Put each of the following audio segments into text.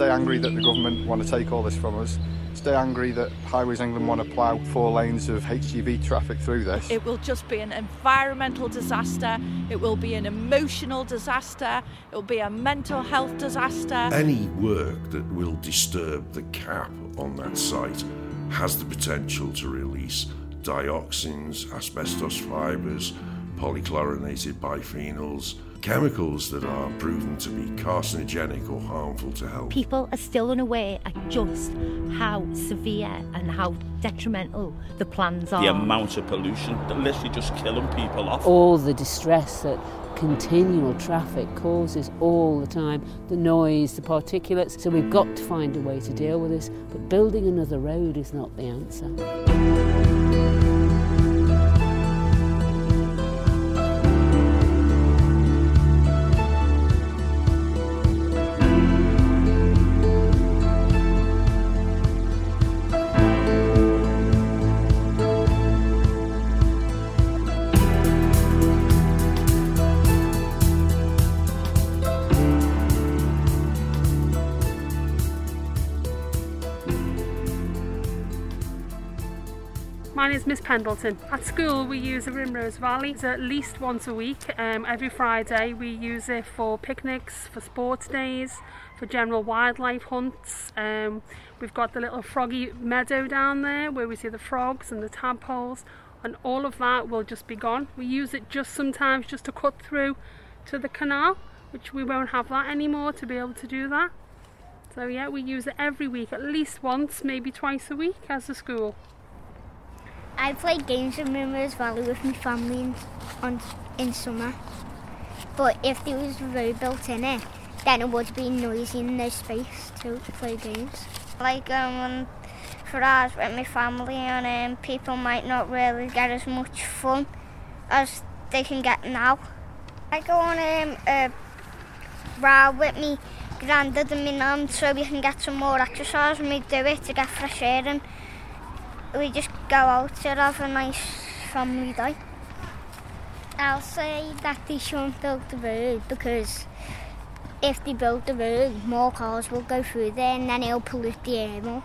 stay angry that the government want to take all this from us, stay angry that Highways England want to plough four lanes of HGV traffic through this. It will just be an environmental disaster, it will be an emotional disaster, it will be a mental health disaster. Any work that will disturb the cap on that site has the potential to release dioxins, asbestos fibres, polychlorinated biphenyls, chemicals that are proven to be carcinogenic or harmful to health. People are still unaware at just how severe and how detrimental the plans are. The amount of pollution, literally just killing people off. All the distress that continual traffic causes all the time, the noise, the particulates. So we've got to find a way to deal with this, but building another road is not the answer. Is Miss Pembleton. At school we use the Rimrose Valley at least once a week. Um, every Friday we use it for picnics, for sports days, for general wildlife hunts. Um, we've got the little froggy meadow down there where we see the frogs and the tadpoles and all of that will just be gone. We use it just sometimes just to cut through to the canal which we won't have that anymore to be able to do that. So yeah, we use it every week, at least once, maybe twice a week as a school. I play games in Rimrose Valley with my family in, on, in summer. But if there was a road built in it, then it would be noisy in no space to play games. Like um, for us with my family and um, people might not really get as much fun as they can get now. I go on um, a ride with me granddad and my nan so we can get some more exercise and we do it to get fresh air and we just go out to have a nice family day. I'll say that they shouldn't build the road because if they build the road, more cars will go through there and then it'll pollute the air more.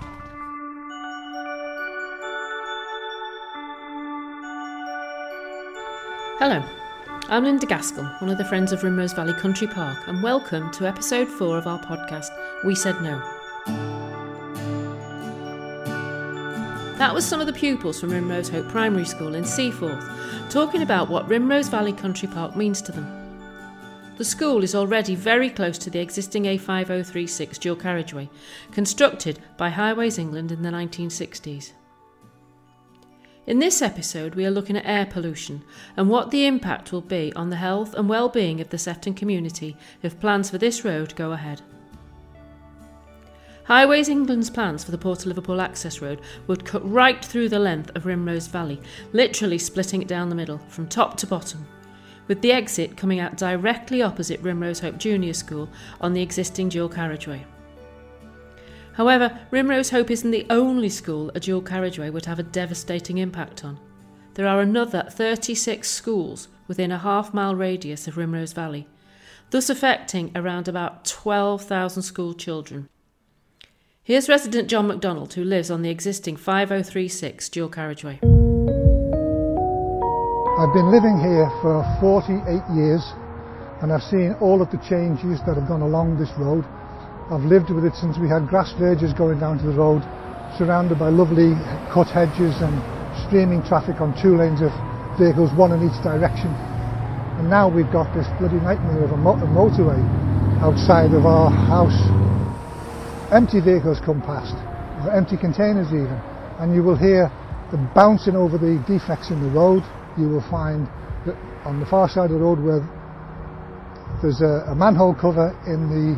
Hello, I'm Linda Gaskell, one of the Friends of Rimrose Valley Country Park, and welcome to episode 4 of our podcast, We Said No. That was some of the pupils from Rimrose Hope Primary School in Seaforth talking about what Rimrose Valley Country Park means to them. The school is already very close to the existing A5036 dual carriageway, constructed by Highways England in the 1960s. In this episode, we are looking at air pollution and what the impact will be on the health and well-being of the Sefton community if plans for this road go ahead. Highways England's plans for the Port of Liverpool access road would cut right through the length of Rimrose Valley, literally splitting it down the middle, from top to bottom, with the exit coming out directly opposite Rimrose Hope Junior School on the existing dual carriageway. However, Rimrose Hope isn't the only school a dual carriageway would have a devastating impact on. There are another 36 schools within a half mile radius of Rimrose Valley, thus affecting around about 12,000 school children. Here's resident John MacDonald, who lives on the existing 5036 dual carriageway. I've been living here for 48 years and I've seen all of the changes that have gone along this road. I've lived with it since we had grass verges going down to the road, surrounded by lovely cut hedges and streaming traffic on two lanes of vehicles, one in each direction. And now we've got this bloody nightmare of a, a motorway outside of our house. Empty vehicles come past, or empty containers even, and you will hear them bouncing over the defects in the road. You will find that on the far side of the road where there's a, a manhole cover in the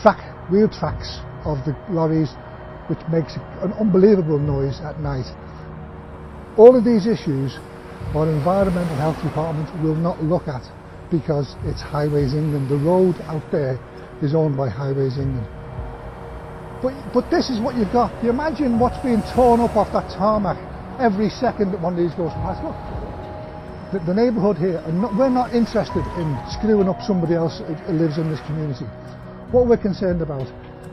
track wheel tracks of the lorries which makes an unbelievable noise at night. All of these issues our environmental health department will not look at because it's Highways England. The road out there is owned by Highways England. But, but this is what you've got. You imagine what's being torn up off that tarmac every second that one of these goes past. Look, the, the neighbourhood here, and not, we're not interested in screwing up somebody else who lives in this community. What we're concerned about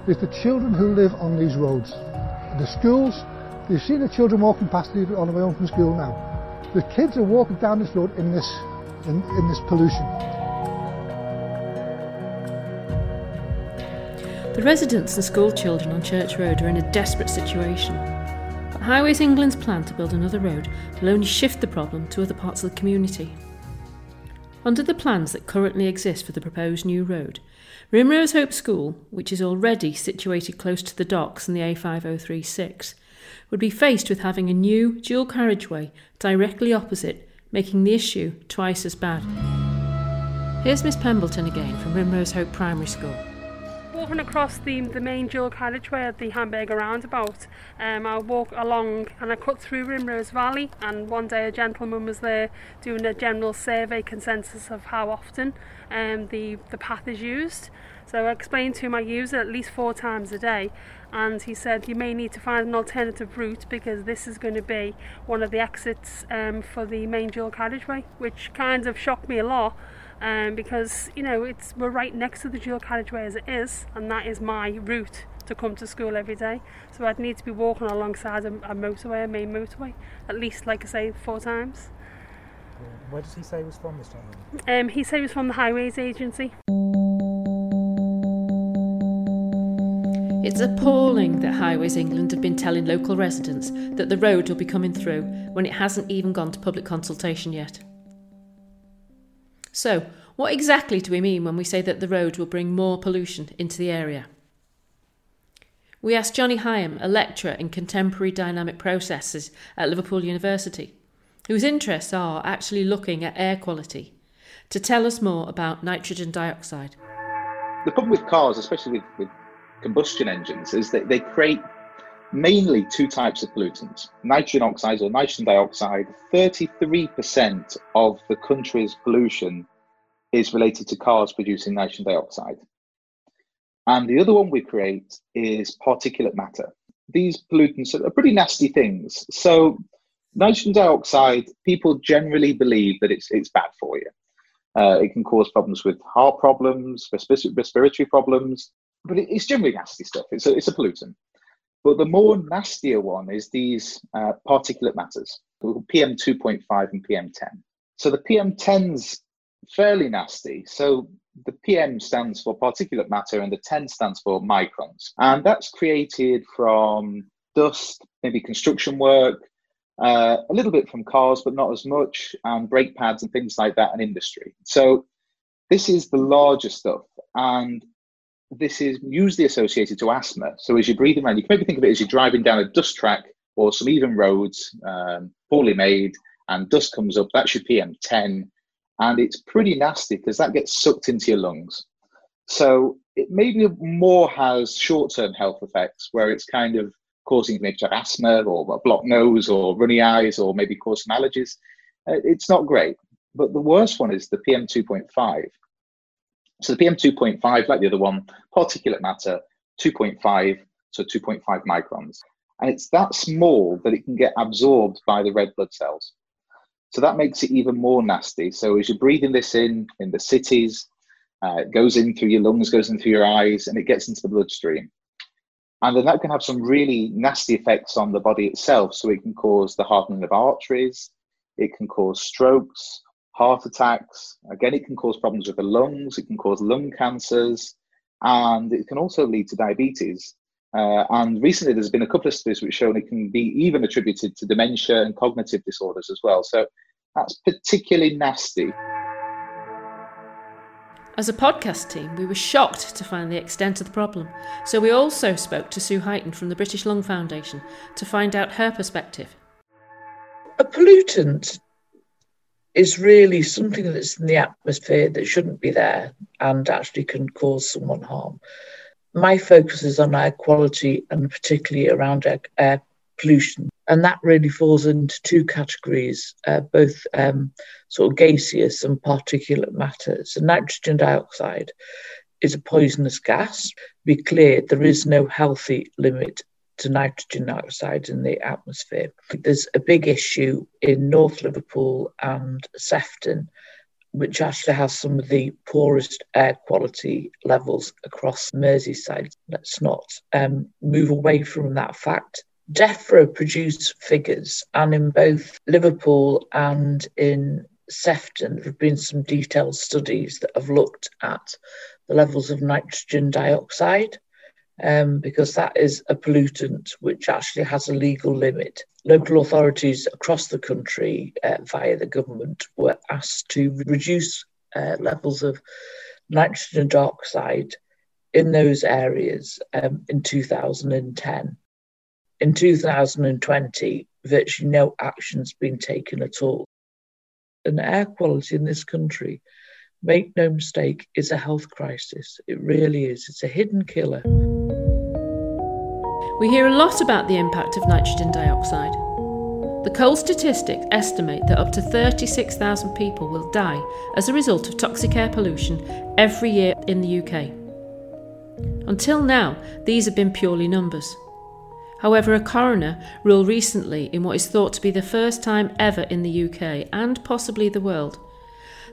is the children who live on these roads. The schools, you've seen the children walking past on the way home from school now. The kids are walking down this road in this, in, in this pollution. The residents and school children on Church Road are in a desperate situation. But Highways England's plan to build another road will only shift the problem to other parts of the community. Under the plans that currently exist for the proposed new road, Rimrose Hope School, which is already situated close to the docks and the A5036, would be faced with having a new dual carriageway directly opposite, making the issue twice as bad. Here's Miss Pembleton again from Rimrose Hope Primary School walking across the, the main dual carriageway at the Hamburger roundabout. Um, I walked along and I cut through Rimrose Valley and one day a gentleman was there doing a general survey consensus of how often um, the, the path is used. So I explained to my user at least four times a day and he said you may need to find an alternative route because this is going to be one of the exits um, for the main dual carriageway which kind of shocked me a lot um, because you know it's we're right next to the dual carriageway as it is, and that is my route to come to school every day. So I'd need to be walking alongside a, a motorway, a main motorway, at least, like I say, four times. Where does he say he was from this time? Um, he said he was from the Highways Agency. It's appalling that Highways England have been telling local residents that the road will be coming through when it hasn't even gone to public consultation yet. So, what exactly do we mean when we say that the road will bring more pollution into the area? We asked Johnny Hyam, a lecturer in contemporary dynamic processes at Liverpool University, whose interests are actually looking at air quality, to tell us more about nitrogen dioxide. The problem with cars, especially with, with combustion engines, is that they create mainly two types of pollutants nitrogen oxides or nitrogen dioxide. 33% of the country's pollution is related to cars producing nitrogen dioxide. And the other one we create is particulate matter. These pollutants are pretty nasty things. So, nitrogen dioxide, people generally believe that it's, it's bad for you. Uh, it can cause problems with heart problems, respiratory problems, but it's generally nasty stuff. It's a, it's a pollutant. But the more nastier one is these uh, particulate matters, PM2.5 and PM10. So the PM10's fairly nasty. So the PM stands for particulate matter and the 10 stands for microns. And that's created from dust, maybe construction work, uh, a little bit from cars, but not as much, and brake pads and things like that, and industry. So this is the larger stuff. And this is usually associated to asthma. So as you're breathing around, you can maybe think of it as you're driving down a dust track or some even roads, um, poorly made, and dust comes up. That's your PM10, and it's pretty nasty because that gets sucked into your lungs. So it maybe more has short-term health effects where it's kind of causing maybe to have asthma or a blocked nose or runny eyes or maybe cause some allergies. Uh, it's not great. But the worst one is the PM2.5 so the PM 2.5, like the other one, particulate matter 2.5, so 2.5 microns. And it's that small that it can get absorbed by the red blood cells. So that makes it even more nasty. So as you're breathing this in in the cities, uh, it goes in through your lungs, goes in through your eyes, and it gets into the bloodstream. And then that can have some really nasty effects on the body itself. So it can cause the hardening of arteries, it can cause strokes, heart attacks. Again, it can cause problems with the lungs, it can cause lung cancers, and it can also lead to diabetes. Uh, and recently, there's been a couple of studies which show it can be even attributed to dementia and cognitive disorders as well. So that's particularly nasty. As a podcast team, we were shocked to find the extent of the problem, so we also spoke to Sue Heighton from the British Lung Foundation to find out her perspective. A pollutant is really something that's in the atmosphere that shouldn't be there and actually can cause someone harm. My focus is on air quality and particularly around air, air pollution. And that really falls into two categories, uh, both um, sort of gaseous and particulate matter. So, nitrogen dioxide is a poisonous gas. Be clear, there is no healthy limit to nitrogen dioxide in the atmosphere. There's a big issue in North Liverpool and Sefton which actually has some of the poorest air quality levels across Merseyside. Let's not um, move away from that fact. DEFRA produced figures, and in both Liverpool and in Sefton, there have been some detailed studies that have looked at the levels of nitrogen dioxide, um, because that is a pollutant which actually has a legal limit. Local authorities across the country, uh, via the government, were asked to reduce uh, levels of nitrogen dioxide in those areas um, in 2010. In 2020, virtually no action's been taken at all. And air quality in this country, make no mistake, is a health crisis. It really is. It's a hidden killer. We hear a lot about the impact of nitrogen dioxide. The coal statistics estimate that up to 36,000 people will die as a result of toxic air pollution every year in the UK. Until now, these have been purely numbers. However, a coroner ruled recently, in what is thought to be the first time ever in the UK and possibly the world,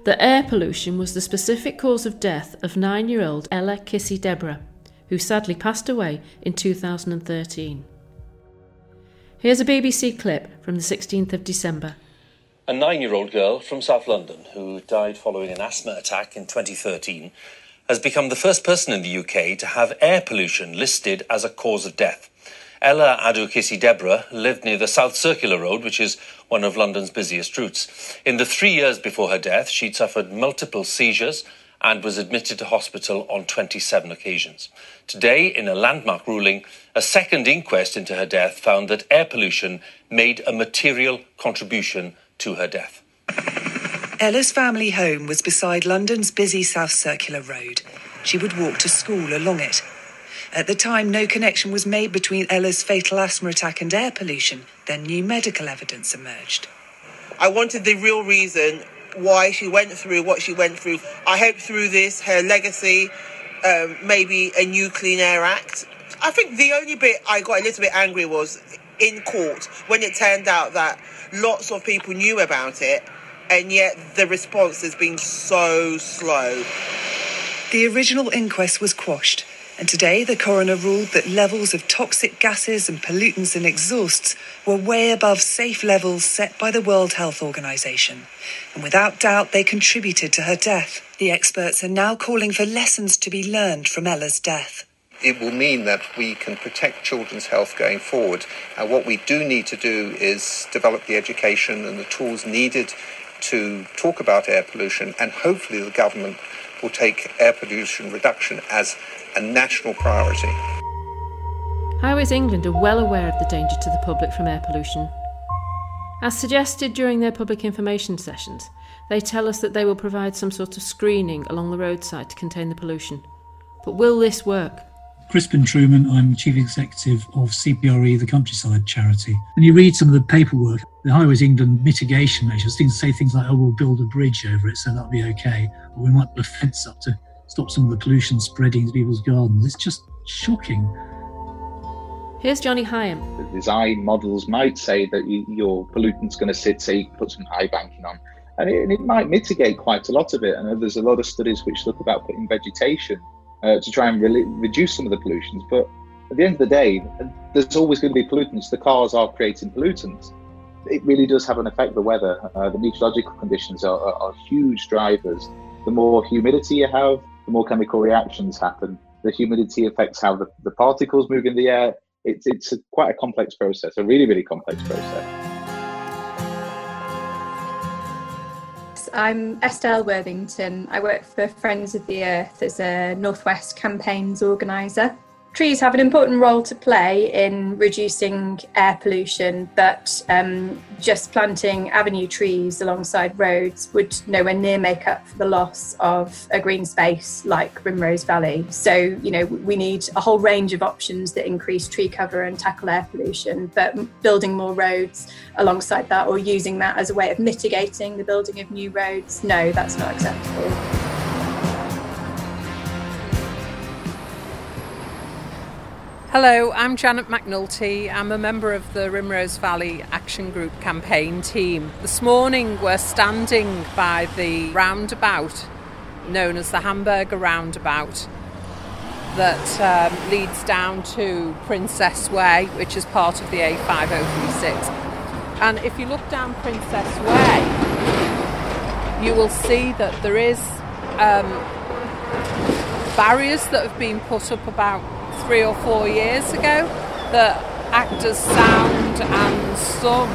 that air pollution was the specific cause of death of nine year old Ella Kissi-Debrah, who sadly passed away in 2013. Here's a BBC clip from the 16th of December. A nine year old girl from South London who died following an asthma attack in 2013 has become the first person in the UK to have air pollution listed as a cause of death. Ella Adoo-Kissi-Debrah lived near the South Circular Road, which is one of London's busiest routes. In the three years before her death, she'd suffered multiple seizures and was admitted to hospital on 27 occasions. Today, in a landmark ruling, a second inquest into her death found that air pollution made a material contribution to her death. Ella's family home was beside London's busy South Circular Road. She would walk to school along it. At the time, no connection was made between Ella's fatal asthma attack and air pollution. Then new medical evidence emerged. I wanted the real reason why she went through what she went through. I hope through this, her legacy, um, maybe a new Clean Air Act. I think the only bit I got a little bit angry was in court when it turned out that lots of people knew about it and yet the response has been so slow. The original inquest was quashed and today, the coroner ruled that levels of toxic gases and pollutants in exhausts were way above safe levels set by the World Health Organization. And without doubt, they contributed to her death. The experts are now calling for lessons to be learned from Ella's death. It will mean that we can protect children's health going forward. And what we do need to do is develop the education and the tools needed to talk about air pollution, and hopefully, the government will take air pollution reduction as a national priority. Highways England are well aware of the danger to the public from air pollution. As suggested during their public information sessions, they tell us that they will provide some sort of screening along the roadside to contain the pollution. But will this work? Crispin Truman, I'm Chief Executive of CPRE, the Countryside charity. And you read some of the paperwork, the Highways England mitigation measures, things say things like, oh, we'll build a bridge over it, so that'll be okay. Or we might put a fence up to stop some of the pollution spreading into people's gardens. It's just shocking. Here's Johnny Hyam. The design models might say that you, your pollutant's going to sit, say, put some high banking on, and it, and it, might mitigate quite a lot of it. And there's a lot of studies which look about putting vegetation uh, to try and re- reduce some of the pollutions. But at the end of the day, there's always going to be pollutants. The cars are creating pollutants. It really does have an effect. The weather, uh, the meteorological conditions are, are, are huge drivers. The more humidity you have, the more chemical reactions happen. The humidity affects how the, the particles move in the air. It's, it's a, quite a complex process, a really, really complex process. I'm Estelle Worthington. I work for Friends of the Earth as a Northwest Campaigns organiser trees have an important role to play in reducing air pollution, but um, just planting avenue trees alongside roads would nowhere near make up for the loss of a green space like Rimrose Valley. So, you know, we need a whole range of options that increase tree cover and tackle air pollution, but building more roads alongside that or using that as a way of mitigating the building of new roads, no, that's not acceptable. Hello, I'm Janet McNulty. I'm a member of the Rimrose Valley Action Group campaign team. This morning we're standing by the roundabout known as the Hamburger Roundabout that um, leads down to Princess Way, which is part of the A5036. And if you look down Princess Way, you will see that there is um, barriers that have been put up about three or four years ago that act as sound and some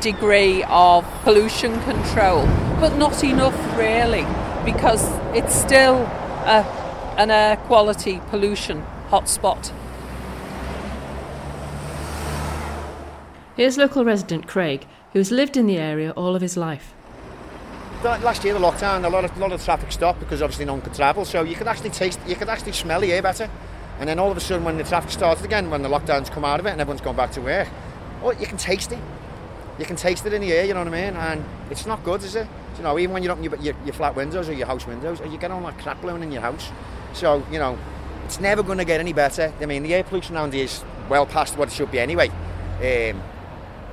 degree of pollution control, but not enough really, because it's still a, an air quality pollution hotspot. Here's local resident Craig, who has lived in the area all of his life. Last year, the lockdown, a lot of a lot of traffic stopped because obviously no one could travel. So you could actually taste, you could actually smell the air better. And then all of a sudden, when the traffic started again, when the lockdowns come out of it and everyone's gone back to work, oh, you can taste it. You can taste it in the air, you know what I mean? And it's not good, is it? You know, even when you open your, your, your flat windows or your house windows, you get all that crap blowing in your house. So, you know, it's never going to get any better. I mean, the air pollution around here is well past what it should be anyway. Um,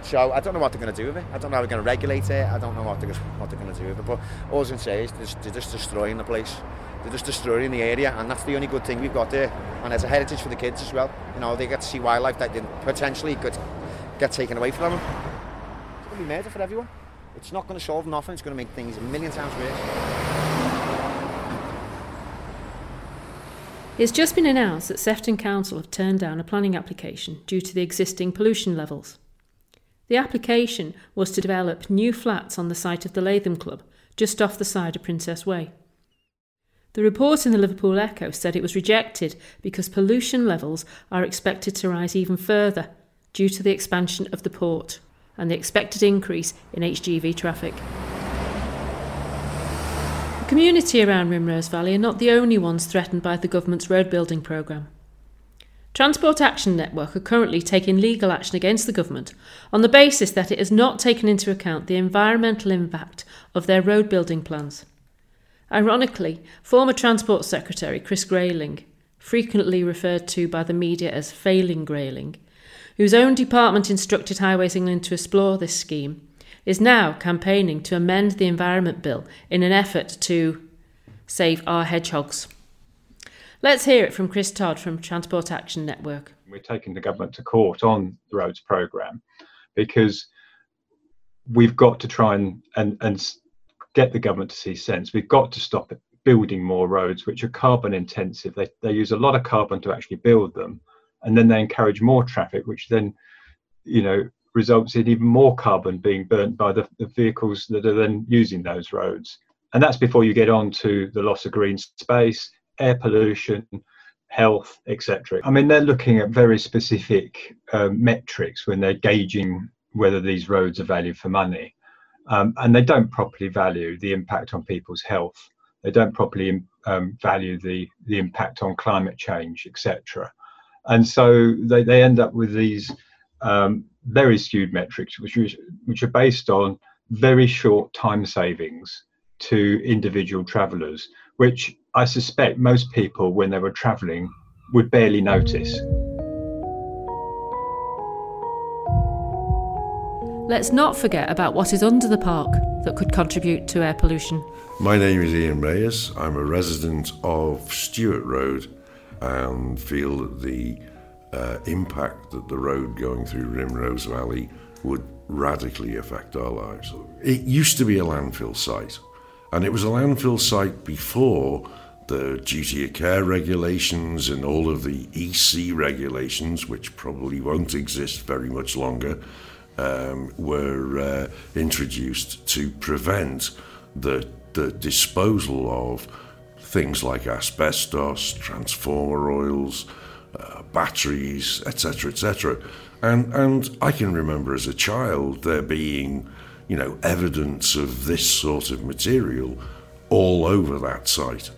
so I don't know what they're going to do with it. I don't know how they're going to regulate it. I don't know what they're, what they're going to do with it. But all I can say is they're just, destroying the place. They're just destroying the area, and that's the only good thing we've got there. And it's a heritage for the kids as well. You know, they get to see wildlife that potentially could get taken away from them. It's going to be murder for everyone. It's not going to solve nothing. It's going to make things a million times worse. It's just been announced that Sefton Council have turned down a planning application due to the existing pollution levels. The application was to develop new flats on the site of the Latham Club, just off the side of Princess Way. The report in the Liverpool Echo said it was rejected because pollution levels are expected to rise even further due to the expansion of the port and the expected increase in HGV traffic. The community around Rimrose Valley are not the only ones threatened by the government's road building programme. Transport Action Network are currently taking legal action against the government on the basis that it has not taken into account the environmental impact of their road building plans. Ironically, former Transport Secretary Chris Grayling, frequently referred to by the media as Failing Grayling, whose own department instructed Highways England to explore this scheme, is now campaigning to amend the Environment Bill in an effort to save our hedgehogs. Let's hear it from Chris Todd from Transport Action Network. We're taking the government to court on the roads programme because we've got to try and, and, and get the government to see sense. We've got to stop building more roads which are carbon intensive. They, they use a lot of carbon to actually build them and then they encourage more traffic, which then, you know, results in even more carbon being burnt by the, the vehicles that are then using those roads. And that's before you get on to the loss of green space, air pollution, health, etc. I mean, they're looking at very specific um, metrics when they're gauging whether these roads are valued for money. Um, and they don't properly value the impact on people's health. They don't properly um, value the, the impact on climate change, etc. And so they, they end up with these um, very skewed metrics, which, which are based on very short time savings to individual travellers, which I suspect most people, when they were travelling, would barely notice. Let's not forget about what is under the park that could contribute to air pollution. My name is Ian Reyes. I'm a resident of Stewart Road and feel that the uh, impact that the road going through Rimrose Valley would radically affect our lives. It used to be a landfill site, and it was a landfill site before the duty of care regulations and all of the EC regulations, which probably won't exist very much longer, um, were uh, introduced to prevent the, the disposal of things like asbestos, transformer oils, uh, batteries, etc., etc. And and I can remember as a child there being, you know, evidence of this sort of material all over that site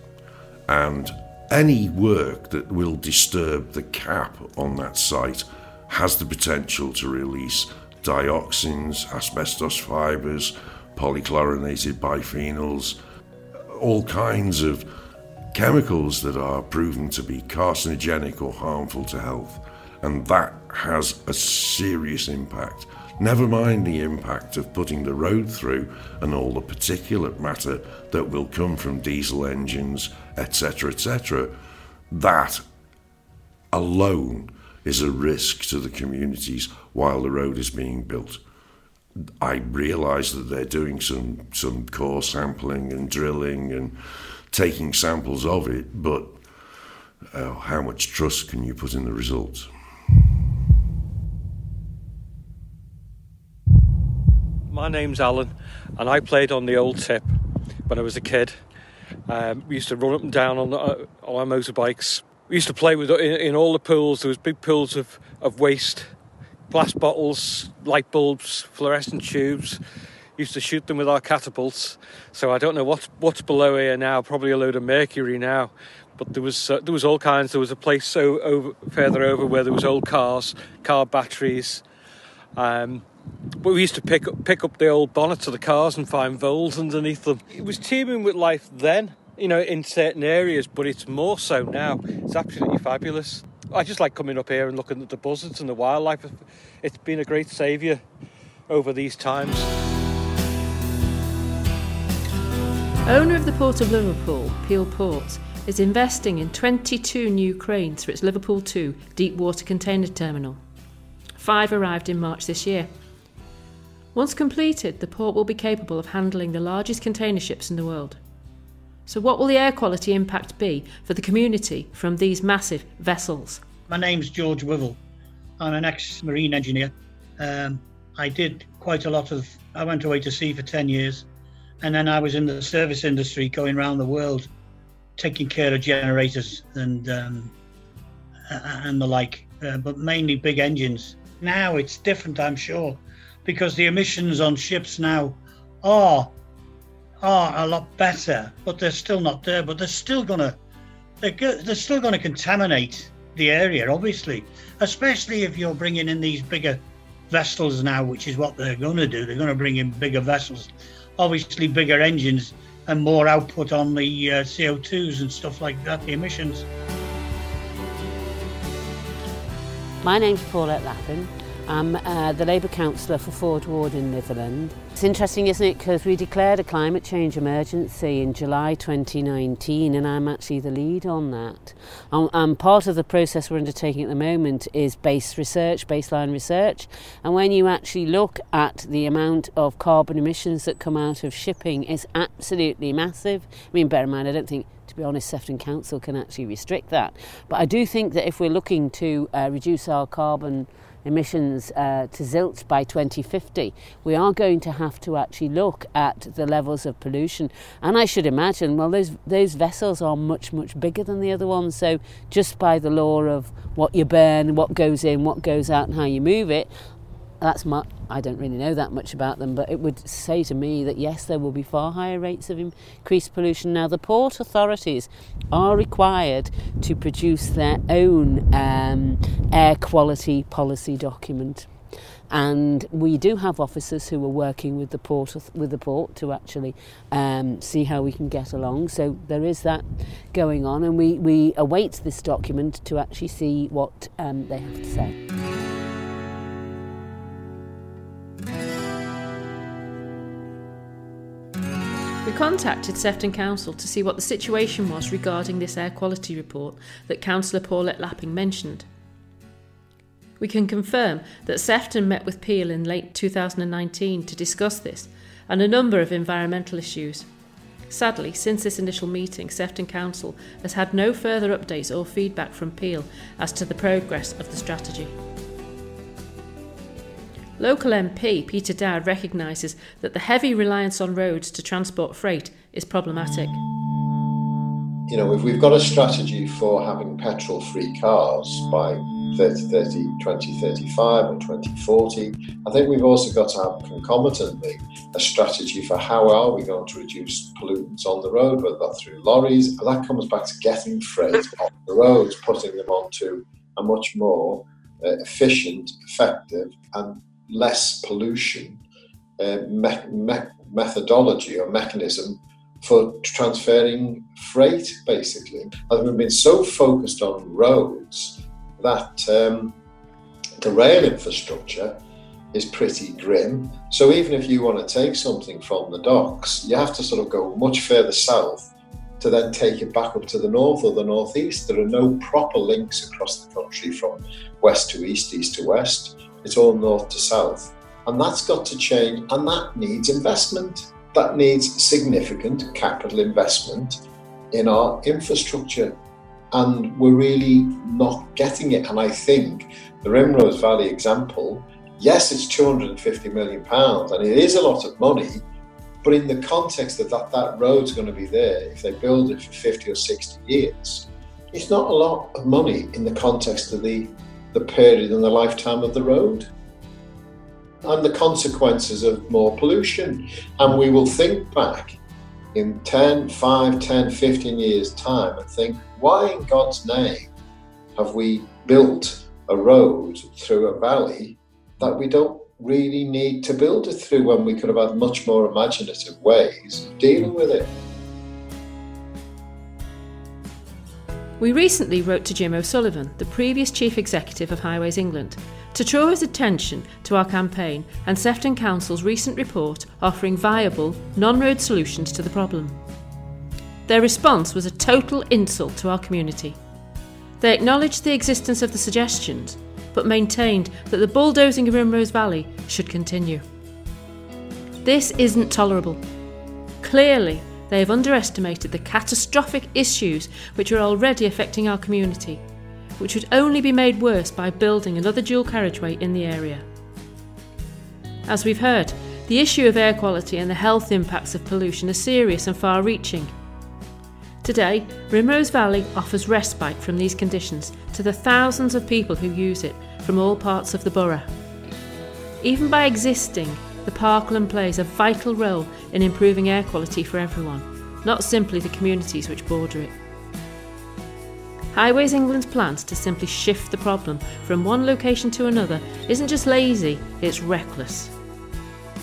and any work that will disturb the cap on that site has the potential to release dioxins, asbestos fibres, polychlorinated biphenyls, all kinds of chemicals that are proven to be carcinogenic or harmful to health, and that has a serious impact. Never mind the impact of putting the road through and all the particulate matter that will come from diesel engines, etc., etc. That alone is a risk to the communities while the road is being built. I realise that they're doing some, some core sampling and drilling and taking samples of it, but uh, how much trust can you put in the results? My name's Alan, and I played on the old tip when I was a kid. Um, we used to run up and down on, uh, on our motorbikes. We used to play with in, in all the pools. There was big pools of, of waste, glass bottles, light bulbs, fluorescent tubes. Used to shoot them with our catapults. So I don't know what's what's below here now. Probably a load of mercury now. But there was uh, there was all kinds. There was a place so over, further over where there was old cars, car batteries. Um, but we used to pick up, pick up the old bonnets of the cars and find voles underneath them. It was teeming with life then, you know, in certain areas, but it's more so now. It's absolutely fabulous. I just like coming up here and looking at the buzzards and the wildlife. It's been a great saviour over these times. Owner of the Port of Liverpool, Peel Ports, is investing in 22 new cranes for its Liverpool 2 deep water container terminal. Five arrived in March this year. Once completed, the port will be capable of handling the largest container ships in the world. So, what will the air quality impact be for the community from these massive vessels? My name's George Wivel. I'm an ex marine engineer. Um, I did quite a lot of, I went away to sea for 10 years, and then I was in the service industry going around the world taking care of generators and, um, and the like, uh, but mainly big engines. Now it's different, I'm sure because the emissions on ships now are are a lot better, but they're still not there. But they're still gonna they're, go, they're still to contaminate the area, obviously, especially if you're bringing in these bigger vessels now, which is what they're going to do. They're going to bring in bigger vessels, obviously bigger engines and more output on the uh, CO2s and stuff like that, the emissions. My name's Paulette Lappin. I'm uh, the Labour councillor for Ford Ward in Netherton. It's interesting, isn't it, because we declared a climate change emergency in July 2019 and I'm actually the lead on that. Um, and part of the process we're undertaking at the moment is base research, baseline research. And when you actually look at the amount of carbon emissions that come out of shipping, it's absolutely massive. I mean, bear in mind, I don't think to be honest, Sefton Council can actually restrict that. But I do think that if we're looking to uh, reduce our carbon emissions uh, to zilch by 2050, we are going to have to actually look at the levels of pollution. And I should imagine, well, those, those vessels are much, much bigger than the other ones. So just by the law of what you burn, what goes in, what goes out, and how you move it, that's my, I don't really know that much about them, but it would say to me that yes, there will be far higher rates of increased pollution. Now, the port authorities are required to produce their own um, air quality policy document. And we do have officers who are working with the port with the port to actually um, see how we can get along. So there is that going on, and we, we await this document to actually see what um, they have to say. We contacted Sefton Council to see what the situation was regarding this air quality report that Councillor Paulette Lappin mentioned. We can confirm that Sefton met with Peel in late 2019 to discuss this and a number of environmental issues. Sadly, since this initial meeting, Sefton Council has had no further updates or feedback from Peel as to the progress of the strategy. Local MP Peter Dowd recognises that the heavy reliance on roads to transport freight is problematic. You know, if we've got a strategy for having petrol free cars by 30, 30, 2035 or 2040, I think we've also got to have concomitantly a strategy for how are we going to reduce pollutants on the road, whether that's through lorries. And that comes back to getting freight off the roads, putting them onto a much more uh, efficient, effective, and less pollution uh, me- me- methodology or mechanism for transferring freight, basically. And we've been so focused on roads that um, the rail infrastructure is pretty grim. So even if you want to take something from the docks, you have to sort of go much further south to then take it back up to the north or the northeast. There are no proper links across the country from west to east, east to west. It's all north to south. And that's got to change, and that needs investment. That needs significant capital investment in our infrastructure. And we're really not getting it. And I think the Rimrose Valley example, yes, it's 250 million pounds, and it is a lot of money, but in the context of that, that road's going to be there if they build it for 50 or 60 years, it's not a lot of money in the context of the, the period and the lifetime of the road. And the consequences of more pollution. And we will think back in 10, 5, 10, 15 years' time and think, why in God's name have we built a road through a valley that we don't really need to build it through when we could have had much more imaginative ways of dealing with it. We recently wrote to Jim O'Sullivan, the previous Chief Executive of Highways England, to draw his attention to our campaign and Sefton Council's recent report offering viable, non road solutions to the problem. Their response was a total insult to our community. They acknowledged the existence of the suggestions but maintained that the bulldozing of Rimrose Valley should continue. This isn't tolerable. Clearly, they have underestimated the catastrophic issues which are already affecting our community, which would only be made worse by building another dual carriageway in the area. As we've heard, the issue of air quality and the health impacts of pollution are serious and far reaching. Today, Rimrose Valley offers respite from these conditions to the thousands of people who use it from all parts of the borough. Even by existing, the parkland plays a vital role in improving air quality for everyone, not simply the communities which border it. Highways England's plans to simply shift the problem from one location to another isn't just lazy, it's reckless.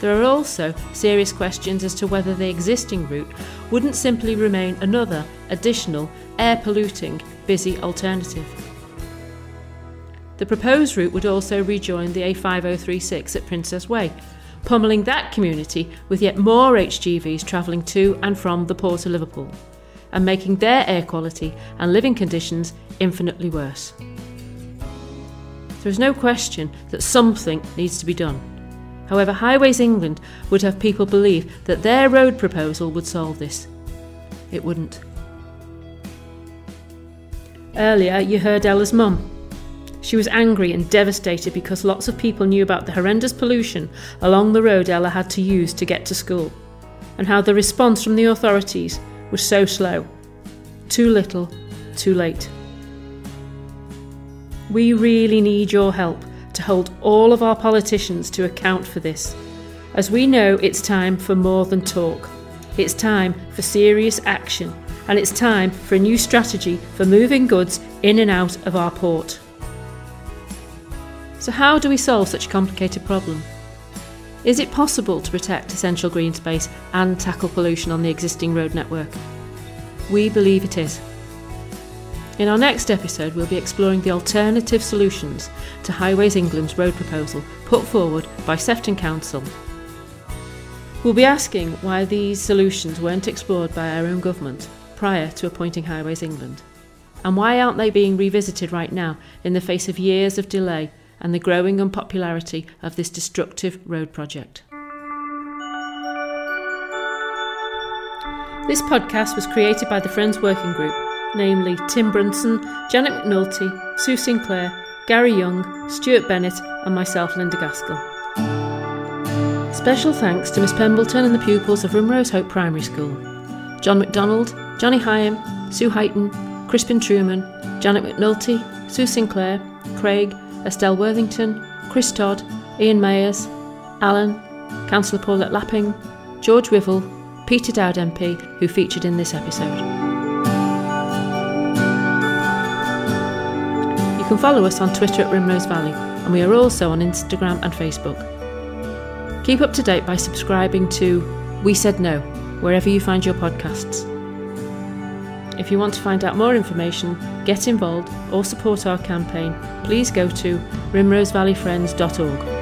There are also serious questions as to whether the existing route wouldn't simply remain another, additional, air polluting, busy alternative. The proposed route would also rejoin the A5036 at Princess Way, pummelling that community with yet more HGVs travelling to and from the Port of Liverpool, and making their air quality and living conditions infinitely worse. There is no question that something needs to be done. However, Highways England would have people believe that their road proposal would solve this. It wouldn't. Earlier, you heard Ella's mum she was angry and devastated because lots of people knew about the horrendous pollution along the road Ella had to use to get to school, and how the response from the authorities was so slow. Too little, too late. We really need your help to hold all of our politicians to account for this, as we know it's time for more than talk. It's time for serious action, and it's time for a new strategy for moving goods in and out of our port. So, how do we solve such a complicated problem? Is it possible to protect essential green space and tackle pollution on the existing road network? We believe it is. In our next episode, we'll be exploring the alternative solutions to Highways England's road proposal put forward by Sefton Council. We'll be asking why these solutions weren't explored by our own government prior to appointing Highways England. And why aren't they being revisited right now in the face of years of delay and the growing unpopularity of this destructive road project. This podcast was created by the Friends Working Group, namely Tim Brunson, Janet McNulty, Sue Sinclair, Gary Young, Stuart Bennett, and myself, Linda Gaskell. Special thanks to Miss Pembleton and the pupils of Rimrose Hope Primary School. John MacDonald, Johnny Hyam, Sue Heighton, Crispin Truman, Janet McNulty, Sue Sinclair, Craig, Estelle Worthington, Chris Todd, Ian Mayers, Alan, Councillor Paulette Lappin, George Wivel, Peter Dowd MP, who featured in this episode. You can follow us on Twitter at Rimrose Valley, and we are also on Instagram and Facebook. Keep up to date by subscribing to We Said No, wherever you find your podcasts. If you want to find out more information, get involved, or support our campaign, please go to rimrosevalleyfriends.org.